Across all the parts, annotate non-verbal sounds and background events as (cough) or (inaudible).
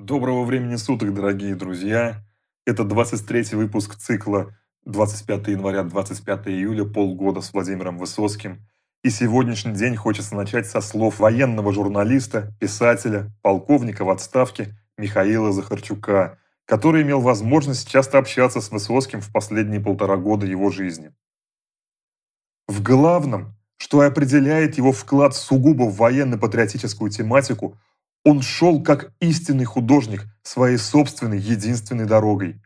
Доброго времени суток, дорогие друзья! Это 23 выпуск цикла 25 января 25 июля полгода с Владимиром Высоцким. И сегодняшний день хочется начать со слов военного журналиста, писателя, полковника в отставке Михаила Захарчука, который имел возможность часто общаться с Высоцким в последние полтора года его жизни. В главном, что определяет его вклад сугубо в военно-патриотическую тематику – он шел как истинный художник своей собственной единственной дорогой.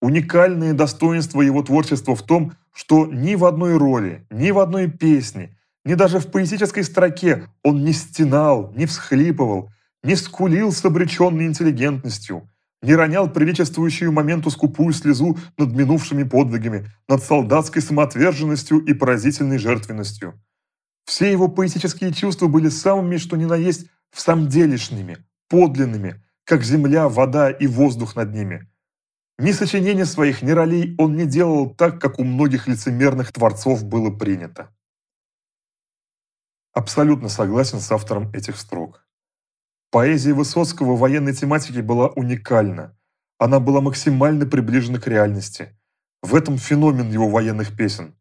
Уникальное достоинство его творчества в том, что ни в одной роли, ни в одной песне, ни даже в поэтической строке он не стенал, не всхлипывал, не скулил с обреченной интеллигентностью, не ронял приличествующую моменту скупую слезу над минувшими подвигами, над солдатской самоотверженностью и поразительной жертвенностью. Все его поэтические чувства были самыми, что ни на есть, в самом делешными, подлинными, как земля, вода и воздух над ними. Ни сочинения своих, ни ролей он не делал так, как у многих лицемерных творцов было принято. Абсолютно согласен с автором этих строк. Поэзия Высоцкого в военной тематике была уникальна. Она была максимально приближена к реальности. В этом феномен его военных песен.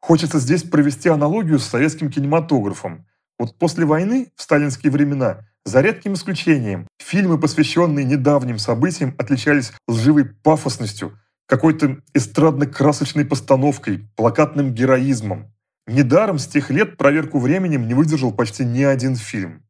Хочется здесь провести аналогию с советским кинематографом. Вот после войны, в сталинские времена, за редким исключением, фильмы, посвященные недавним событиям, отличались лживой пафосностью, какой-то эстрадно-красочной постановкой, плакатным героизмом. Недаром с тех лет проверку временем не выдержал почти ни один фильм.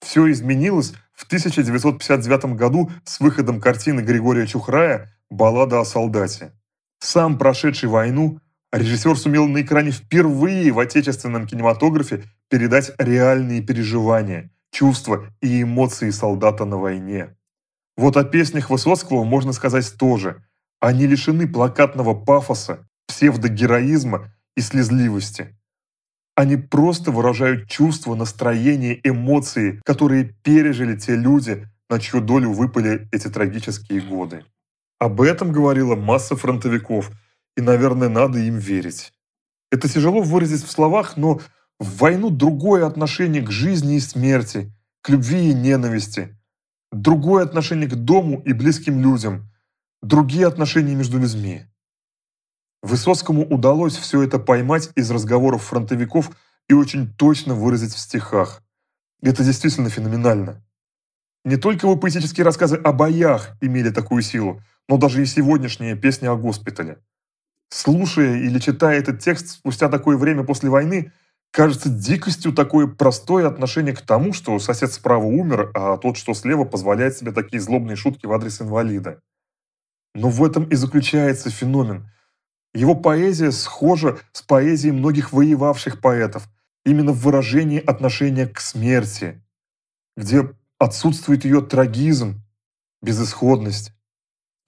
Все изменилось в 1959 году с выходом картины Григория Чухрая «Баллада о солдате». Сам прошедший войну, режиссер сумел на экране впервые в отечественном кинематографе передать реальные переживания, чувства и эмоции солдата на войне. Вот о песнях Высоцкого можно сказать тоже. Они лишены плакатного пафоса, псевдогероизма и слезливости. Они просто выражают чувства, настроения, эмоции, которые пережили те люди, на чью долю выпали эти трагические годы. Об этом говорила масса фронтовиков, и, наверное, надо им верить. Это тяжело выразить в словах, но в войну другое отношение к жизни и смерти, к любви и ненависти, другое отношение к дому и близким людям, другие отношения между людьми. Высоцкому удалось все это поймать из разговоров фронтовиков и очень точно выразить в стихах. Это действительно феноменально. Не только его поэтические рассказы о боях имели такую силу, но даже и сегодняшняя песня о госпитале. Слушая или читая этот текст спустя такое время после войны, Кажется дикостью такое простое отношение к тому, что сосед справа умер, а тот, что слева, позволяет себе такие злобные шутки в адрес инвалида. Но в этом и заключается феномен. Его поэзия схожа с поэзией многих воевавших поэтов, именно в выражении отношения к смерти, где отсутствует ее трагизм, безысходность.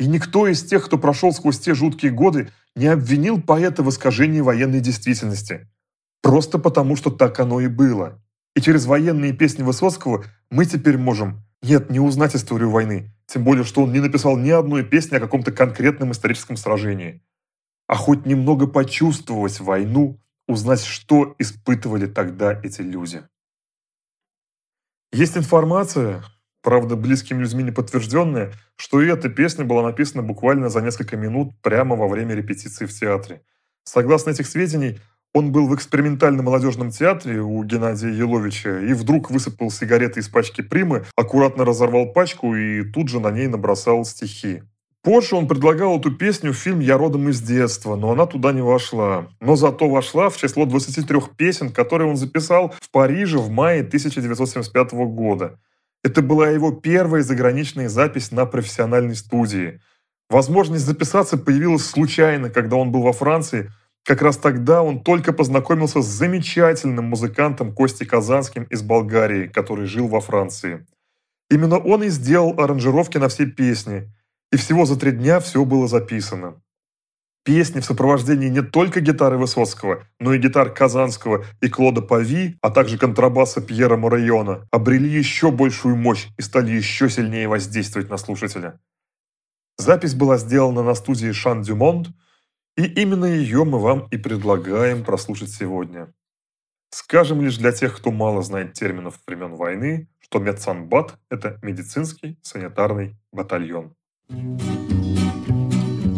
И никто из тех, кто прошел сквозь те жуткие годы, не обвинил поэта в искажении военной действительности. Просто потому, что так оно и было. И через военные песни Высоцкого мы теперь можем, нет, не узнать историю войны, тем более, что он не написал ни одной песни о каком-то конкретном историческом сражении, а хоть немного почувствовать войну, узнать, что испытывали тогда эти люди. Есть информация, правда, близкими людьми не подтвержденная, что и эта песня была написана буквально за несколько минут прямо во время репетиции в театре. Согласно этих сведений, он был в экспериментальном молодежном театре у Геннадия Еловича и вдруг высыпал сигареты из пачки примы, аккуратно разорвал пачку и тут же на ней набросал стихи. Позже он предлагал эту песню в фильм «Я родом из детства», но она туда не вошла. Но зато вошла в число 23 песен, которые он записал в Париже в мае 1975 года. Это была его первая заграничная запись на профессиональной студии. Возможность записаться появилась случайно, когда он был во Франции – как раз тогда он только познакомился с замечательным музыкантом Костей Казанским из Болгарии, который жил во Франции. Именно он и сделал аранжировки на все песни, и всего за три дня все было записано. Песни в сопровождении не только гитары Высоцкого, но и гитар Казанского и Клода Пави, а также контрабаса Пьера Морайона обрели еще большую мощь и стали еще сильнее воздействовать на слушателя. Запись была сделана на студии Шан Дюмонт, и именно ее мы вам и предлагаем прослушать сегодня. Скажем лишь для тех, кто мало знает терминов времен войны, что медсанбат – это медицинский санитарный батальон.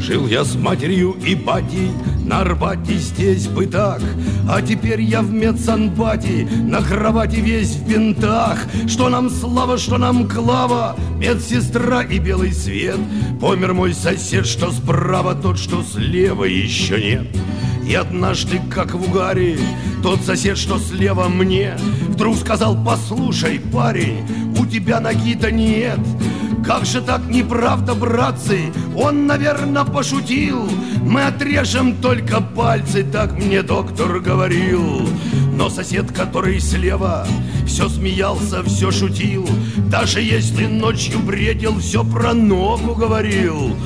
Жил я с матерью и батей на Арбате здесь бы так. А теперь я в медсанбате На кровати весь в бинтах. Что нам слава, что нам клава Медсестра и белый свет. Помер мой сосед, что справа Тот, что слева еще нет и однажды, как в угаре, тот сосед, что слева мне, Вдруг сказал, послушай, парень, у тебя ноги-то нет. Как же так неправда, братцы? Он, наверное, пошутил. Мы отрежем только пальцы, так мне доктор говорил. Но сосед, который слева, все смеялся, все шутил. Даже если ночью бредил, все про ногу говорил.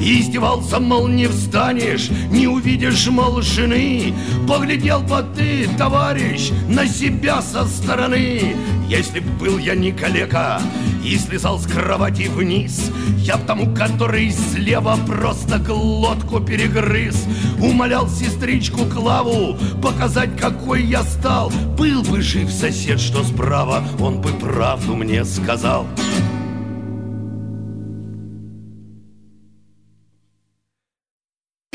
И издевался, мол, не встанешь, не увидишь, мол, жены. Поглядел бы ты, товарищ, на себя со стороны. Если б был я не калека и слезал с кровати вниз, я б тому, который слева просто глотку перегрыз. Умолял сестричку Клаву показать, какой я стал. Был бы жив сосед, что справа, он бы правду мне сказал.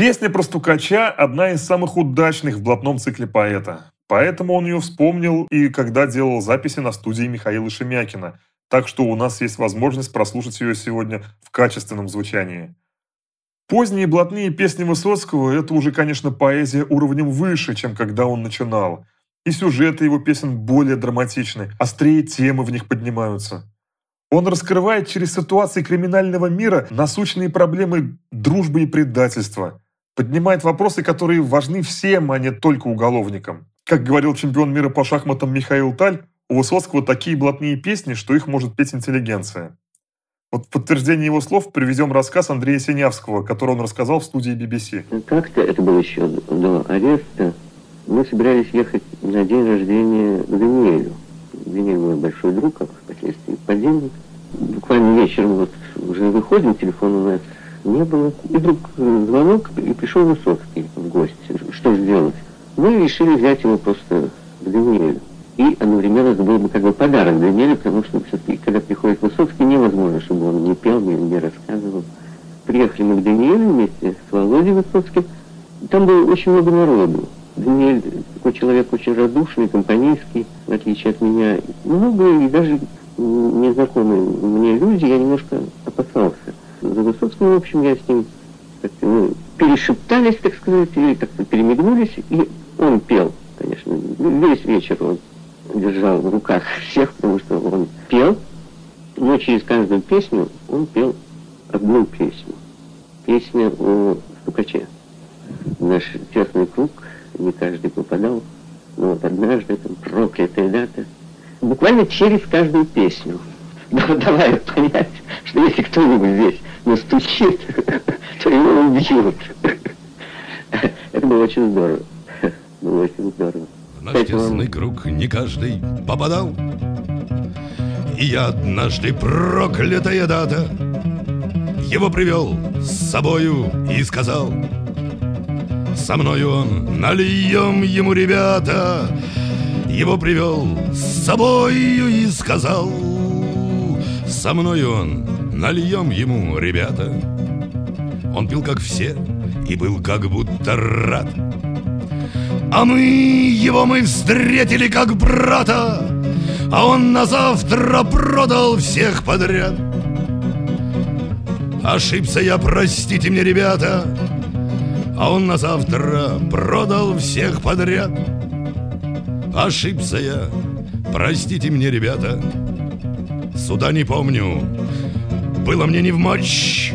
Песня про стукача – одна из самых удачных в блатном цикле поэта. Поэтому он ее вспомнил и когда делал записи на студии Михаила Шемякина. Так что у нас есть возможность прослушать ее сегодня в качественном звучании. Поздние блатные песни Высоцкого – это уже, конечно, поэзия уровнем выше, чем когда он начинал. И сюжеты его песен более драматичны, острее темы в них поднимаются. Он раскрывает через ситуации криминального мира насущные проблемы дружбы и предательства – поднимает вопросы, которые важны всем, а не только уголовникам. Как говорил чемпион мира по шахматам Михаил Таль, у Высоцкого такие блатные песни, что их может петь интеллигенция. Вот в подтверждение его слов приведем рассказ Андрея Синявского, который он рассказал в студии BBC. Как-то, это было еще до ареста, мы собирались ехать на день рождения Даниэлю. Даниэль мой большой друг, а впоследствии подельник. Буквально вечером вот уже выходим, телефон у нас не было. И вдруг э, звонок, и пришел Высоцкий в гости. Что сделать? Мы решили взять его просто к Даниэлю. И одновременно это был бы как бы подарок Даниэлю, потому что все-таки, когда приходит Высоцкий, невозможно, чтобы он не пел или не рассказывал. Приехали мы к Даниэлю вместе с Володей Высоцким. Там было очень много народу. Даниэль такой человек очень радушный, компанейский, в отличие от меня. Много и даже незнакомые мне люди, я немножко опасался за Высоцким, в общем, я с ним как ну, перешептались, так сказать, или как-то перемигнулись, и он пел, конечно, весь вечер он держал в руках всех, потому что он пел, но через каждую песню он пел одну песню. Песня о стукаче. Наш тесный круг, не каждый попадал, но вот однажды, там, проклятая дата, буквально через каждую песню. (laughs) Давая понять, что если кто-нибудь здесь настучит, то его убьют. Это было очень здорово. Было очень здорово. В наш тесный круг не каждый попадал. И я однажды проклятая дата Его привел с собою и сказал Со мною он нальем ему, ребята Его привел с собою и сказал Со мною он Нальем ему, ребята. Он пил, как все, и был как будто рад. А мы его мы встретили как брата А он на завтра продал всех подряд. Ошибся я, простите мне, ребята А он на завтра продал всех подряд. Ошибся я, простите мне, ребята Суда не помню, было мне не в мочь.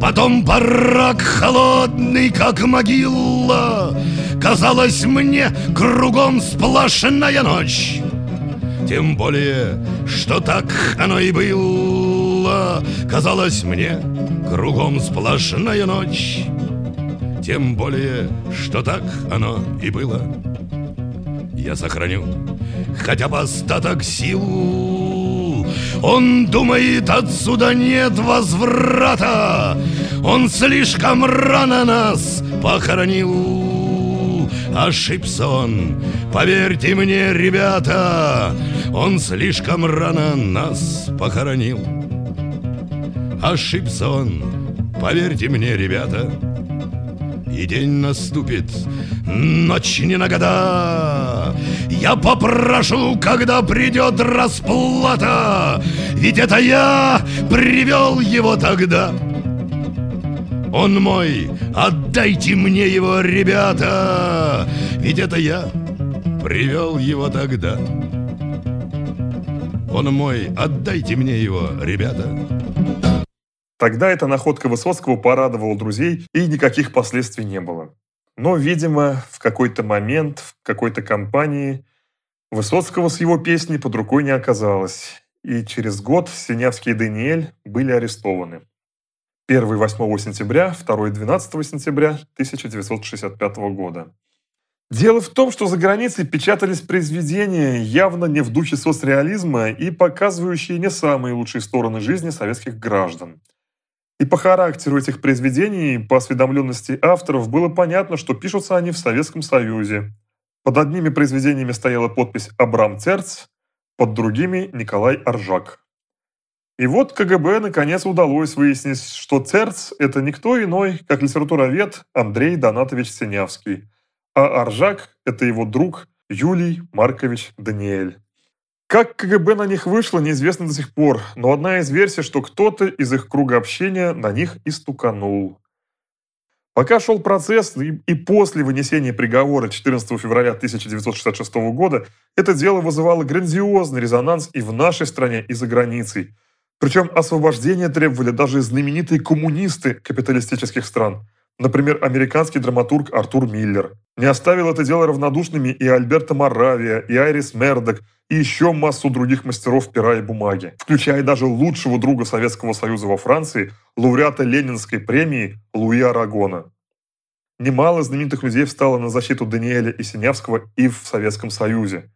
Потом барак холодный, как могила, Казалось мне кругом сплошная ночь. Тем более, что так оно и было, Казалось мне кругом сплошная ночь. Тем более, что так оно и было. Я сохраню хотя бы остаток сил он думает, отсюда нет возврата Он слишком рано нас похоронил ошибся он. Поверьте мне, ребята, он слишком рано нас похоронил. Ошибся он, поверьте мне, ребята, и день наступит, ночь не на года. Я попрошу, когда придет расплата, ведь это я привел его тогда. Он мой, отдайте мне его, ребята, ведь это я привел его тогда. Он мой, отдайте мне его, ребята. Тогда эта находка Высоцкого порадовала друзей, и никаких последствий не было. Но, видимо, в какой-то момент, в какой-то компании Высоцкого с его песней под рукой не оказалось, и через год Синявский и Даниэль были арестованы. Первый 8 сентября, второй 12 сентября 1965 года. Дело в том, что за границей печатались произведения, явно не в духе соцреализма и показывающие не самые лучшие стороны жизни советских граждан. И по характеру этих произведений, по осведомленности авторов, было понятно, что пишутся они в Советском Союзе. Под одними произведениями стояла подпись «Абрам Церц», под другими – Николай Аржак. И вот КГБ наконец удалось выяснить, что Церц – это никто иной, как литературовед Андрей Донатович Синявский, а Аржак – это его друг Юлий Маркович Даниэль. Как КГБ на них вышло, неизвестно до сих пор, но одна из версий, что кто-то из их круга общения на них и стуканул. Пока шел процесс и, после вынесения приговора 14 февраля 1966 года, это дело вызывало грандиозный резонанс и в нашей стране, и за границей. Причем освобождение требовали даже знаменитые коммунисты капиталистических стран. Например, американский драматург Артур Миллер. Не оставил это дело равнодушными и Альберто Моравия, и Айрис Мердок, и еще массу других мастеров пера и бумаги, включая даже лучшего друга Советского Союза во Франции, лауреата Ленинской премии Луи Арагона. Немало знаменитых людей встало на защиту Даниэля и Синявского и в Советском Союзе.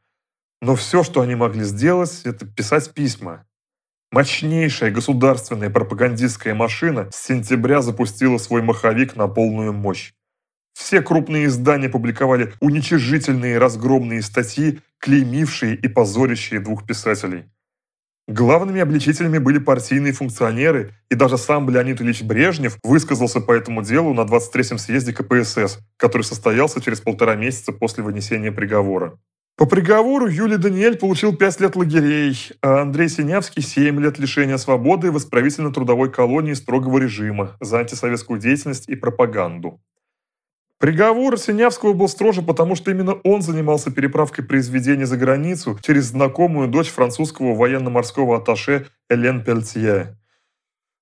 Но все, что они могли сделать, это писать письма. Мощнейшая государственная пропагандистская машина с сентября запустила свой маховик на полную мощь. Все крупные издания публиковали уничижительные разгромные статьи, клеймившие и позорящие двух писателей. Главными обличителями были партийные функционеры, и даже сам Леонид Ильич Брежнев высказался по этому делу на 23-м съезде КПСС, который состоялся через полтора месяца после вынесения приговора. По приговору Юлий Даниэль получил 5 лет лагерей, а Андрей Синявский – 7 лет лишения свободы в исправительно-трудовой колонии строгого режима за антисоветскую деятельность и пропаганду. Приговор Синявского был строже, потому что именно он занимался переправкой произведений за границу через знакомую дочь французского военно-морского атташе Элен Пельтье.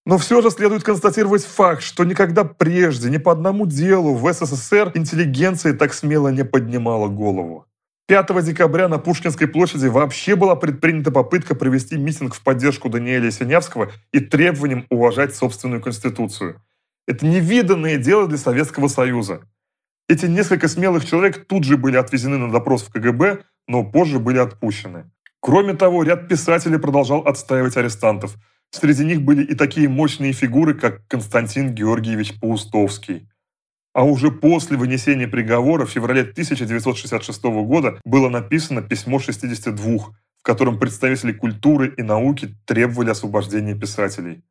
Но все же следует констатировать факт, что никогда прежде ни по одному делу в СССР интеллигенция так смело не поднимала голову. 5 декабря на Пушкинской площади вообще была предпринята попытка провести митинг в поддержку Даниэля Синявского и требованием уважать собственную конституцию. Это невиданное дело для Советского Союза. Эти несколько смелых человек тут же были отвезены на допрос в КГБ, но позже были отпущены. Кроме того, ряд писателей продолжал отстаивать арестантов. Среди них были и такие мощные фигуры, как Константин Георгиевич Паустовский. А уже после вынесения приговора в феврале 1966 года было написано письмо 62, в котором представители культуры и науки требовали освобождения писателей.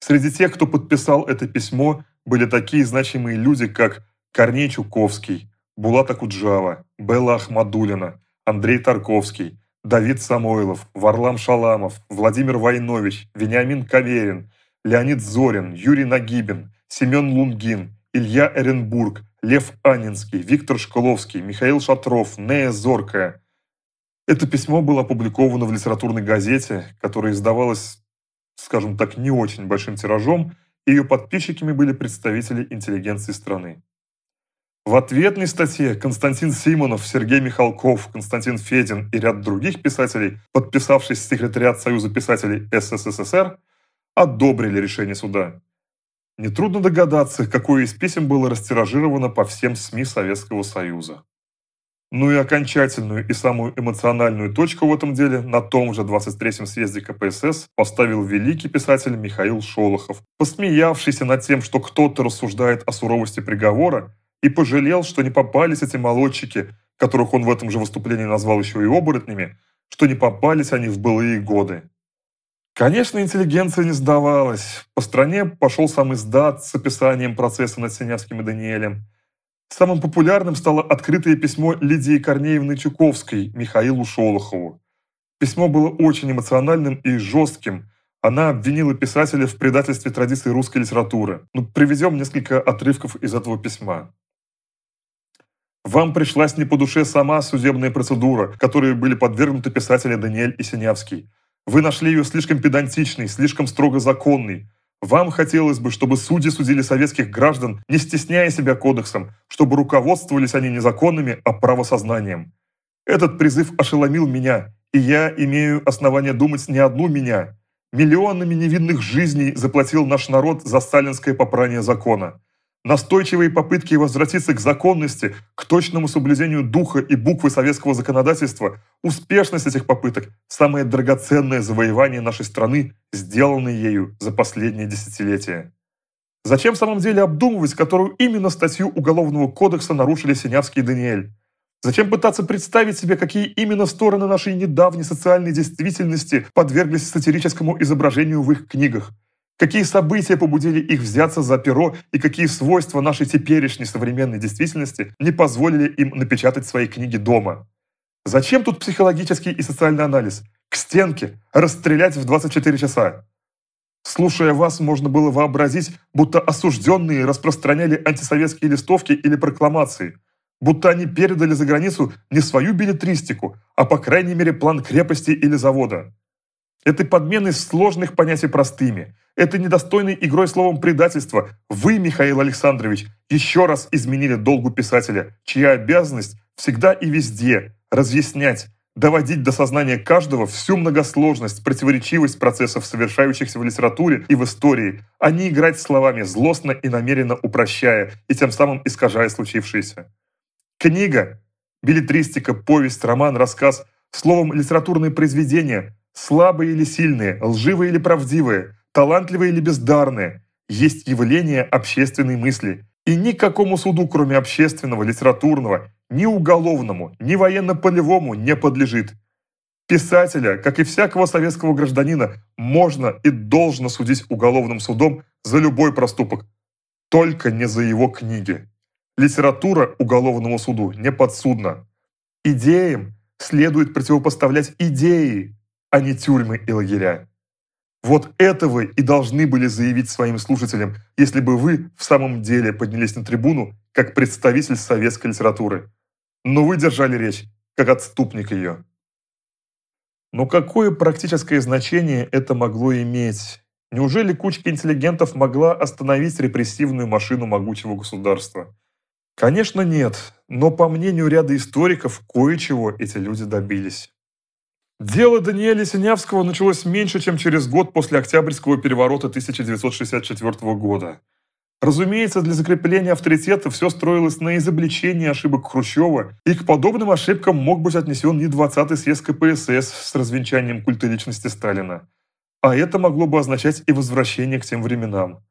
Среди тех, кто подписал это письмо, были такие значимые люди, как Корней Чуковский, Булат Акуджава, Белла Ахмадулина, Андрей Тарковский, Давид Самойлов, Варлам Шаламов, Владимир Войнович, Вениамин Каверин, Леонид Зорин, Юрий Нагибин, Семен Лунгин, Илья Эренбург, Лев Анинский, Виктор Школовский, Михаил Шатров, Нея Зоркая. Это письмо было опубликовано в литературной газете, которая издавалась, скажем так, не очень большим тиражом, и ее подписчиками были представители интеллигенции страны. В ответной статье Константин Симонов, Сергей Михалков, Константин Федин и ряд других писателей, подписавшись в секретариат Союза писателей СССР, одобрили решение суда. Нетрудно догадаться, какое из писем было растиражировано по всем СМИ Советского Союза. Ну и окончательную и самую эмоциональную точку в этом деле на том же 23-м съезде КПСС поставил великий писатель Михаил Шолохов, посмеявшийся над тем, что кто-то рассуждает о суровости приговора, и пожалел, что не попались эти молодчики, которых он в этом же выступлении назвал еще и оборотнями, что не попались они в былые годы. Конечно, интеллигенция не сдавалась. По стране пошел сам издат с описанием процесса над Синявским и Даниэлем. Самым популярным стало открытое письмо Лидии Корнеевны Чуковской Михаилу Шолохову. Письмо было очень эмоциональным и жестким. Она обвинила писателя в предательстве традиций русской литературы. Ну, приведем несколько отрывков из этого письма. Вам пришлась не по душе сама судебная процедура, которой были подвергнуты писатели Даниэль и Синявский. Вы нашли ее слишком педантичной, слишком строго законной. Вам хотелось бы, чтобы судьи судили советских граждан, не стесняя себя кодексом, чтобы руководствовались они не законами, а правосознанием. Этот призыв ошеломил меня, и я имею основание думать не одну меня. Миллионами невинных жизней заплатил наш народ за сталинское попрание закона. Настойчивые попытки возвратиться к законности, к точному соблюдению духа и буквы советского законодательства, успешность этих попыток – самое драгоценное завоевание нашей страны, сделанное ею за последние десятилетия. Зачем в самом деле обдумывать, которую именно статью Уголовного кодекса нарушили Синявский и Даниэль? Зачем пытаться представить себе, какие именно стороны нашей недавней социальной действительности подверглись сатирическому изображению в их книгах? Какие события побудили их взяться за перо и какие свойства нашей теперешней современной действительности не позволили им напечатать свои книги дома? Зачем тут психологический и социальный анализ? К стенке, расстрелять в 24 часа. Слушая вас, можно было вообразить, будто осужденные распространяли антисоветские листовки или прокламации, будто они передали за границу не свою билетристику, а по крайней мере план крепости или завода. Этой подменой сложных понятий простыми, этой недостойной игрой словом предательства вы, Михаил Александрович, еще раз изменили долгу писателя, чья обязанность всегда и везде разъяснять, доводить до сознания каждого всю многосложность, противоречивость процессов, совершающихся в литературе и в истории, а не играть словами, злостно и намеренно упрощая и тем самым искажая случившееся. Книга, билетристика, повесть, роман, рассказ, словом, литературные произведения – слабые или сильные, лживые или правдивые, талантливые или бездарные, есть явление общественной мысли. И никакому суду, кроме общественного, литературного, ни уголовному, ни военно-полевому не подлежит. Писателя, как и всякого советского гражданина, можно и должно судить уголовным судом за любой проступок, только не за его книги. Литература уголовному суду не подсудна. Идеям следует противопоставлять идеи, а не тюрьмы и лагеря. Вот это вы и должны были заявить своим слушателям, если бы вы в самом деле поднялись на трибуну как представитель советской литературы. Но вы держали речь, как отступник ее. Но какое практическое значение это могло иметь? Неужели кучка интеллигентов могла остановить репрессивную машину могучего государства? Конечно, нет, но по мнению ряда историков, кое-чего эти люди добились. Дело Даниэля Синявского началось меньше, чем через год после Октябрьского переворота 1964 года. Разумеется, для закрепления авторитета все строилось на изобличении ошибок Хрущева, и к подобным ошибкам мог быть отнесен не 20-й съезд КПСС с развенчанием культа личности Сталина. А это могло бы означать и возвращение к тем временам.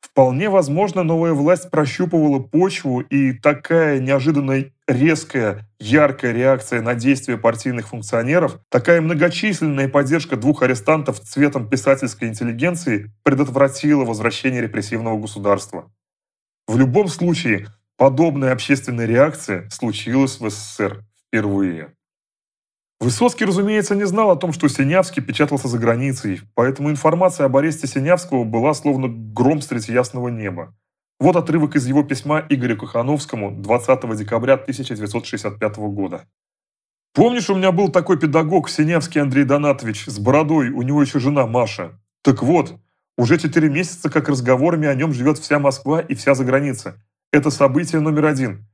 Вполне возможно, новая власть прощупывала почву, и такая неожиданная резкая, яркая реакция на действия партийных функционеров, такая многочисленная поддержка двух арестантов цветом писательской интеллигенции предотвратила возвращение репрессивного государства. В любом случае, подобная общественная реакция случилась в СССР впервые. Высоцкий, разумеется, не знал о том, что Синявский печатался за границей, поэтому информация об аресте Синявского была словно гром средь ясного неба. Вот отрывок из его письма Игорю Кахановскому 20 декабря 1965 года. «Помнишь, у меня был такой педагог Синявский Андрей Донатович с бородой, у него еще жена Маша. Так вот, уже четыре месяца как разговорами о нем живет вся Москва и вся заграница. Это событие номер один.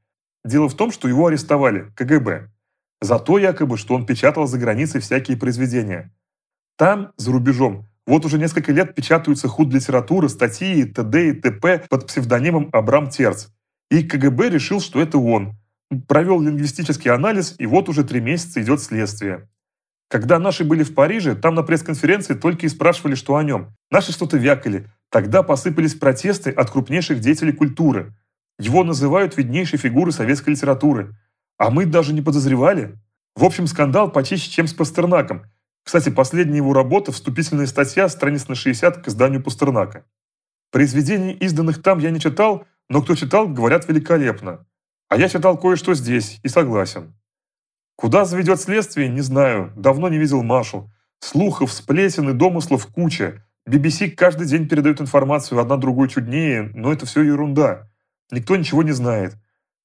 Дело в том, что его арестовали, КГБ. За то якобы, что он печатал за границей всякие произведения. Там, за рубежом, вот уже несколько лет печатаются худ литературы, статьи, т.д. и т.п. под псевдонимом Абрам Терц. И КГБ решил, что это он. Провел лингвистический анализ, и вот уже три месяца идет следствие. Когда наши были в Париже, там на пресс-конференции только и спрашивали, что о нем. Наши что-то вякали. Тогда посыпались протесты от крупнейших деятелей культуры. Его называют виднейшей фигурой советской литературы. А мы даже не подозревали. В общем, скандал почище, чем с Пастернаком. Кстати, последняя его работа – вступительная статья, страниц на 60 к изданию Пастернака. Произведений, изданных там, я не читал, но кто читал, говорят великолепно. А я читал кое-что здесь и согласен. Куда заведет следствие, не знаю. Давно не видел Машу. Слухов, сплетен и домыслов куча. BBC каждый день передает информацию, одна другой чуднее, но это все ерунда. Никто ничего не знает.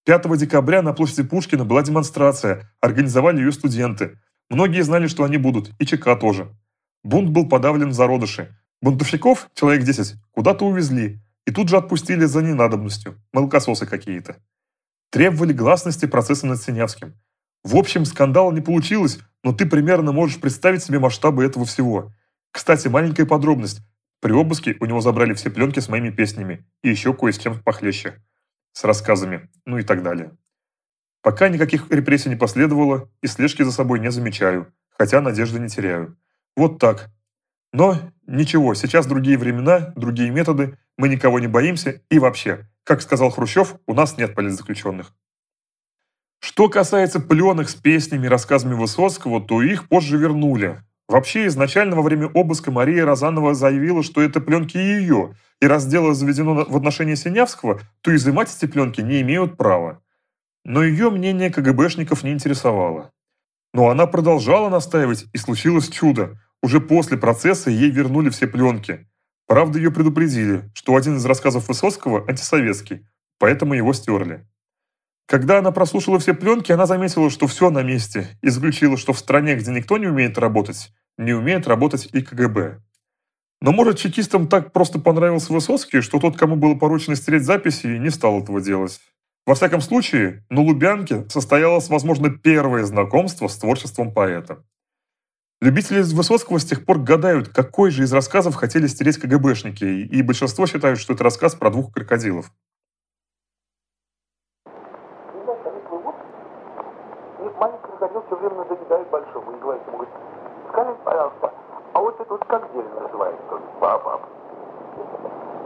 5 декабря на площади Пушкина была демонстрация, организовали ее студенты. Многие знали, что они будут, и ЧК тоже. Бунт был подавлен в зародыше. Бунтовщиков, человек 10, куда-то увезли, и тут же отпустили за ненадобностью, молокососы какие-то. Требовали гласности процесса над Синявским. В общем, скандала не получилось, но ты примерно можешь представить себе масштабы этого всего. Кстати, маленькая подробность. При обыске у него забрали все пленки с моими песнями и еще кое с чем похлеще с рассказами, ну и так далее. Пока никаких репрессий не последовало, и слежки за собой не замечаю, хотя надежды не теряю. Вот так. Но ничего, сейчас другие времена, другие методы, мы никого не боимся, и вообще, как сказал Хрущев, у нас нет политзаключенных. Что касается пленок с песнями и рассказами Высоцкого, то их позже вернули. Вообще, изначально во время обыска Мария Розанова заявила, что это пленки ее, и раз дело заведено в отношении Синявского, то изымать эти пленки не имеют права. Но ее мнение КГБшников не интересовало. Но она продолжала настаивать, и случилось чудо. Уже после процесса ей вернули все пленки. Правда, ее предупредили, что один из рассказов Высоцкого антисоветский, поэтому его стерли. Когда она прослушала все пленки, она заметила, что все на месте, и заключила, что в стране, где никто не умеет работать, не умеет работать и КГБ. Но, может, чекистам так просто понравился Высоцкий, что тот, кому было поручено стереть записи, не стал этого делать. Во всяком случае, на Лубянке состоялось, возможно, первое знакомство с творчеством поэта. Любители Высоцкого с тех пор гадают, какой же из рассказов хотели стереть КГБшники, и большинство считают, что это рассказ про двух крокодилов.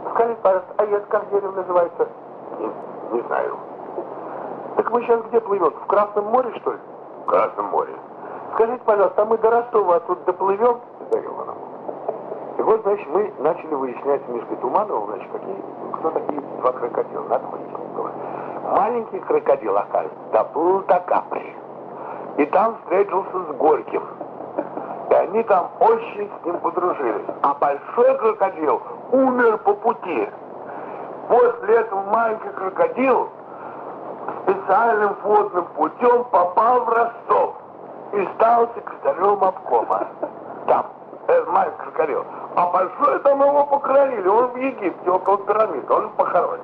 скажите, пожалуйста, а вот как дерево называется? Не, знаю. Так мы сейчас где плывем? В Красном море, что ли? В Красном море. Скажите, пожалуйста, а мы до Ростова тут доплывем? До Иванова. И вот, значит, мы начали выяснять с Мишкой Тумановым, значит, какие, кто такие два крокодила. Надо выяснить. Маленький крокодил, оказывается, доплыл до Капри. И там встретился с Горьким. И они там очень с ним подружились. А большой крокодил умер по пути. После этого маленький крокодил специальным водным путем попал в Ростов и стал секретарем обкома. Там, это маленький крокодил. А большой там его похоронили, он в Египте, около пирамид, он похоронен.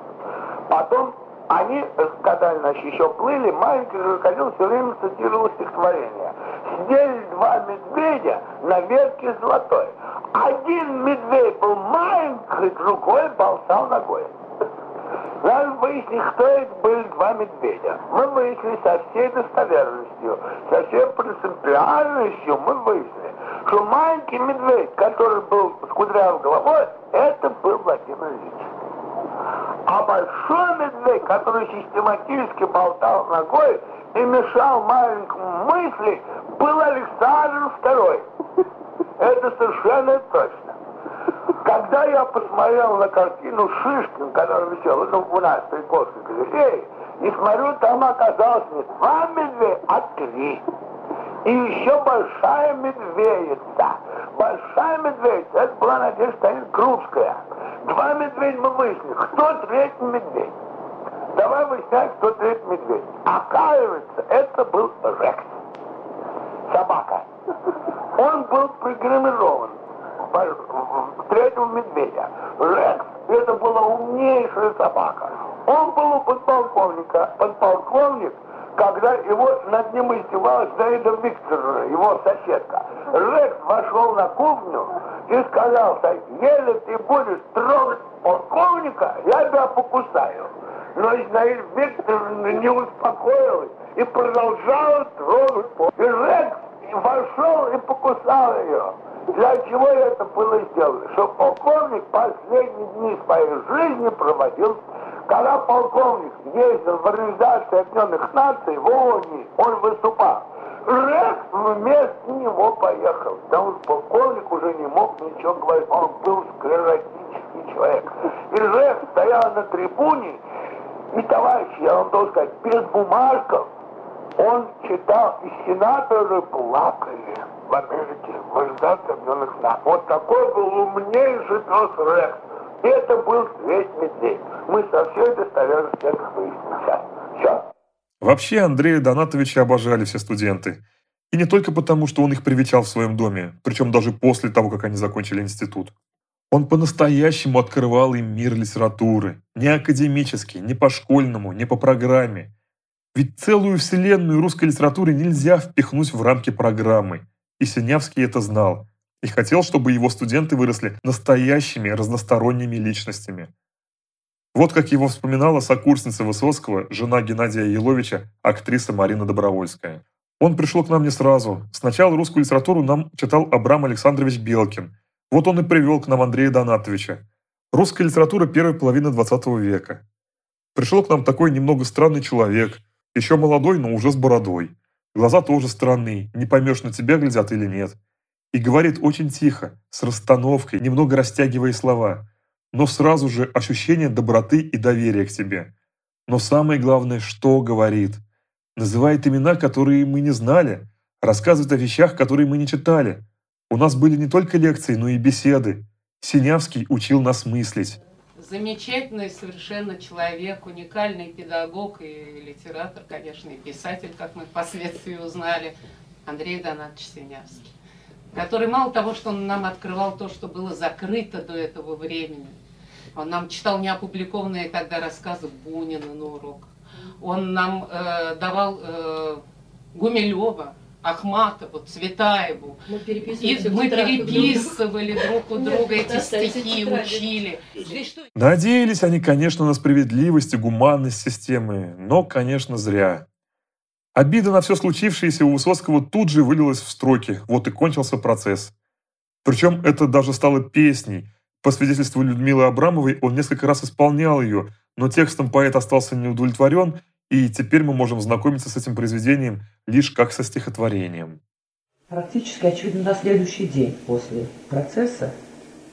Потом они, когда значит, еще плыли, маленький крокодил все время цитировал стихотворение. Сидели два медведя на ветке золотой. Один медведь был маленький, другой болтал ногой. Надо выяснить, кто это были два медведя. Мы выяснили со всей достоверностью, со всей принципиальностью мы выяснили, что маленький медведь, который был с кудрявой головой, это был Владимир Ильич. А большой медведь, который систематически болтал ногой и мешал маленькому мысли, был Александр II. Это совершенно точно. Когда я посмотрел на картину Шишкин, которая висела ну, у нас в Триковской галерее, и смотрю, там оказалось не два медведя, а три. И еще большая медведица. Большая медведица, это была Надежда Станин Крупская. Два медведя мы выяснили. Кто третий медведь? Давай выяснять, кто третий медведь. Оказывается, это был Рекс. Собака. Он был программирован третьего медведя. Рекс, это была умнейшая собака. Он был у подполковника. Подполковник когда его над ним издевалась Наида Викторовна, его соседка. Рекс вошел на кухню и сказал, еле ты будешь трогать полковника, я тебя покусаю. Но Наида Викторовна не успокоилась и продолжала трогать. И Рекс вошел и покусал ее. Для чего это было сделано? Что полковник последние дни своей жизни проводил Когда полковник ездил в Организацию Объединенных Наций в ООН, он выступал. Рекс вместо него поехал. Что полковник уже не мог ничего говорить. Он был склеротический человек. И Рекс стоял на трибуне, и, товарищи, я вам должен сказать, без бумажков он читал, и сенаторы плакали в Америке, в Организации Объединенных Наций. Вот такой был умнейший пес Рекс. Это был весь медведь. Мы со всей достоверностью это сейчас. Все. Вообще Андрея Донатовича обожали все студенты. И не только потому, что он их привечал в своем доме, причем даже после того, как они закончили институт. Он по-настоящему открывал им мир литературы. Не академический, не по-школьному, не по программе. Ведь целую вселенную русской литературы нельзя впихнуть в рамки программы. И Синявский это знал. И хотел, чтобы его студенты выросли настоящими разносторонними личностями. Вот как его вспоминала сокурсница Высоцкого, жена Геннадия Еловича, актриса Марина Добровольская. Он пришел к нам не сразу. Сначала русскую литературу нам читал Абрам Александрович Белкин – вот он и привел к нам Андрея Донатовича. Русская литература первой половины 20 века. Пришел к нам такой немного странный человек, еще молодой, но уже с бородой. Глаза тоже странные, не поймешь, на тебя глядят или нет. И говорит очень тихо, с расстановкой, немного растягивая слова. Но сразу же ощущение доброты и доверия к тебе. Но самое главное, что говорит. Называет имена, которые мы не знали, рассказывает о вещах, которые мы не читали, у нас были не только лекции, но и беседы. Синявский учил нас мыслить. Замечательный совершенно человек, уникальный педагог и литератор, конечно, и писатель, как мы впоследствии узнали, Андрей Донатович Синявский, который мало того, что он нам открывал то, что было закрыто до этого времени, он нам читал неопубликованные тогда рассказы Бунина на уроках, он нам э, давал э, Гумилева, Ахматову, Цветаеву. Мы, и мы переписывали друг у друга эти стихи, учили. Надеялись они, конечно, на справедливость и гуманность системы, но, конечно, зря. Обида на все случившееся у Высоцкого тут же вылилась в строки, вот и кончился процесс. Причем это даже стало песней. По свидетельству Людмилы Абрамовой, он несколько раз исполнял ее, но текстом поэт остался неудовлетворен и теперь мы можем знакомиться с этим произведением лишь как со стихотворением. Практически, очевидно, на следующий день после процесса,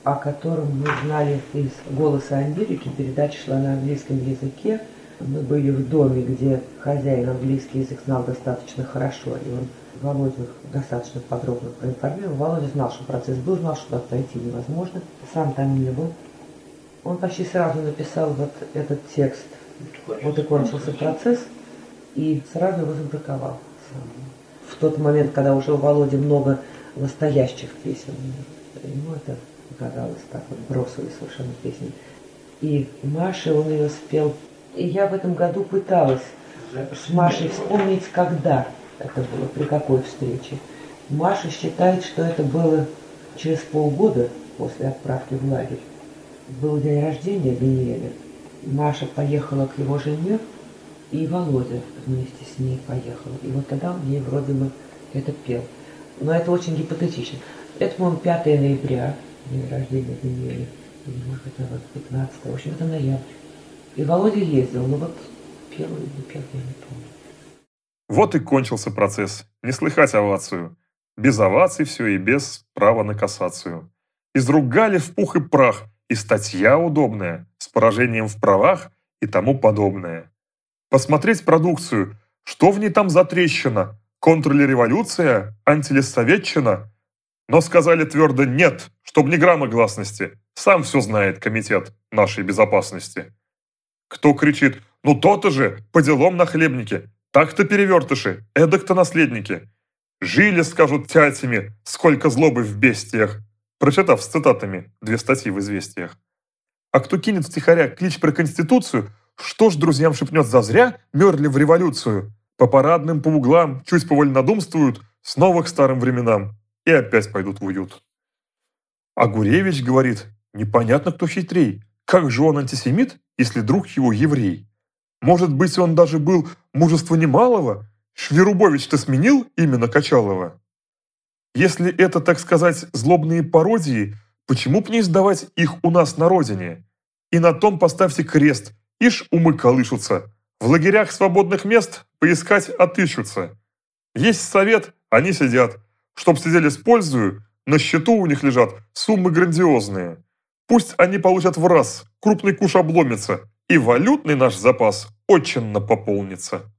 о котором мы знали из «Голоса Америки», передача шла на английском языке, мы были в доме, где хозяин английский язык знал достаточно хорошо, и он Володю достаточно подробно проинформировал. Володя знал, что процесс был, знал, что туда невозможно. Сам там не был. Он почти сразу написал вот этот текст – вот и кончился процесс, и сразу его забраковал. В тот момент, когда уже у Володи много настоящих песен, ему это казалось так вот бросовой совершенно песни. И Маше он ее спел. И я в этом году пыталась с Машей вспомнить, когда это было, при какой встрече. Маша считает, что это было через полгода после отправки в лагерь. Был день рождения Бениеля. Маша поехала к его жене, и Володя вместе с ней поехал. И вот тогда он ей вроде бы это пел. Но это очень гипотетично. Это, по-моему, 5 ноября, день рождения Даниэля. Или, может быть, наоборот, 15 В общем, это ноябрь. И Володя ездил, но вот первый или пел, я не помню. Вот и кончился процесс. Не слыхать овацию. Без оваций все и без права на кассацию. Изругали в пух и прах, и статья удобная, с поражением в правах и тому подобное. Посмотреть продукцию, что в ней там за трещина, контрреволюция, антилессоветчина. Но сказали твердо «нет», чтоб ни грамма гласности. Сам все знает комитет нашей безопасности. Кто кричит «ну то-то же, по делам на хлебнике, так-то перевертыши, эдак-то наследники». Жили, скажут тятями, сколько злобы в бестиях, прочитав с цитатами две статьи в «Известиях». А кто кинет втихаря клич про Конституцию, что ж друзьям шепнет зазря, мерли в революцию. По парадным, по углам, чуть повольнодумствуют, снова к старым временам, и опять пойдут в уют. А Гуревич говорит, непонятно, кто хитрей. Как же он антисемит, если друг его еврей? Может быть, он даже был мужество немалого? Шверубович-то сменил именно Качалова? Если это, так сказать, злобные пародии, почему б не издавать их у нас на родине? И на том поставьте крест, Ишь умы колышутся. В лагерях свободных мест поискать отыщутся. Есть совет, они сидят. Чтоб сидели с пользою, на счету у них лежат суммы грандиозные. Пусть они получат в раз, крупный куш обломится, и валютный наш запас очень пополнится.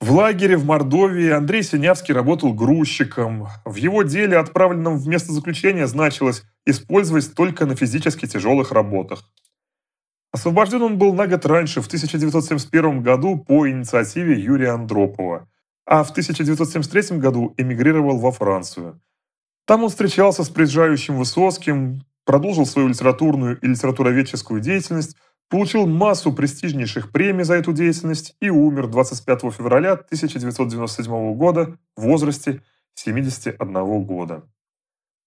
В лагере в Мордовии Андрей Синявский работал грузчиком. В его деле, отправленном в место заключения, значилось использовать только на физически тяжелых работах. Освобожден он был на год раньше, в 1971 году, по инициативе Юрия Андропова, а в 1973 году эмигрировал во Францию. Там он встречался с приезжающим Высоцким, продолжил свою литературную и литературоведческую деятельность, получил массу престижнейших премий за эту деятельность и умер 25 февраля 1997 года в возрасте 71 года.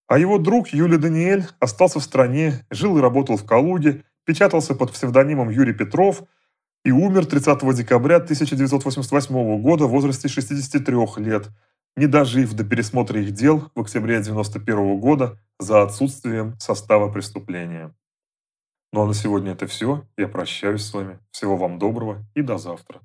А его друг Юлий Даниэль остался в стране, жил и работал в Калуге, печатался под псевдонимом Юрий Петров и умер 30 декабря 1988 года в возрасте 63 лет, не дожив до пересмотра их дел в октябре 1991 года за отсутствием состава преступления. Ну а на сегодня это все. Я прощаюсь с вами. Всего вам доброго и до завтра.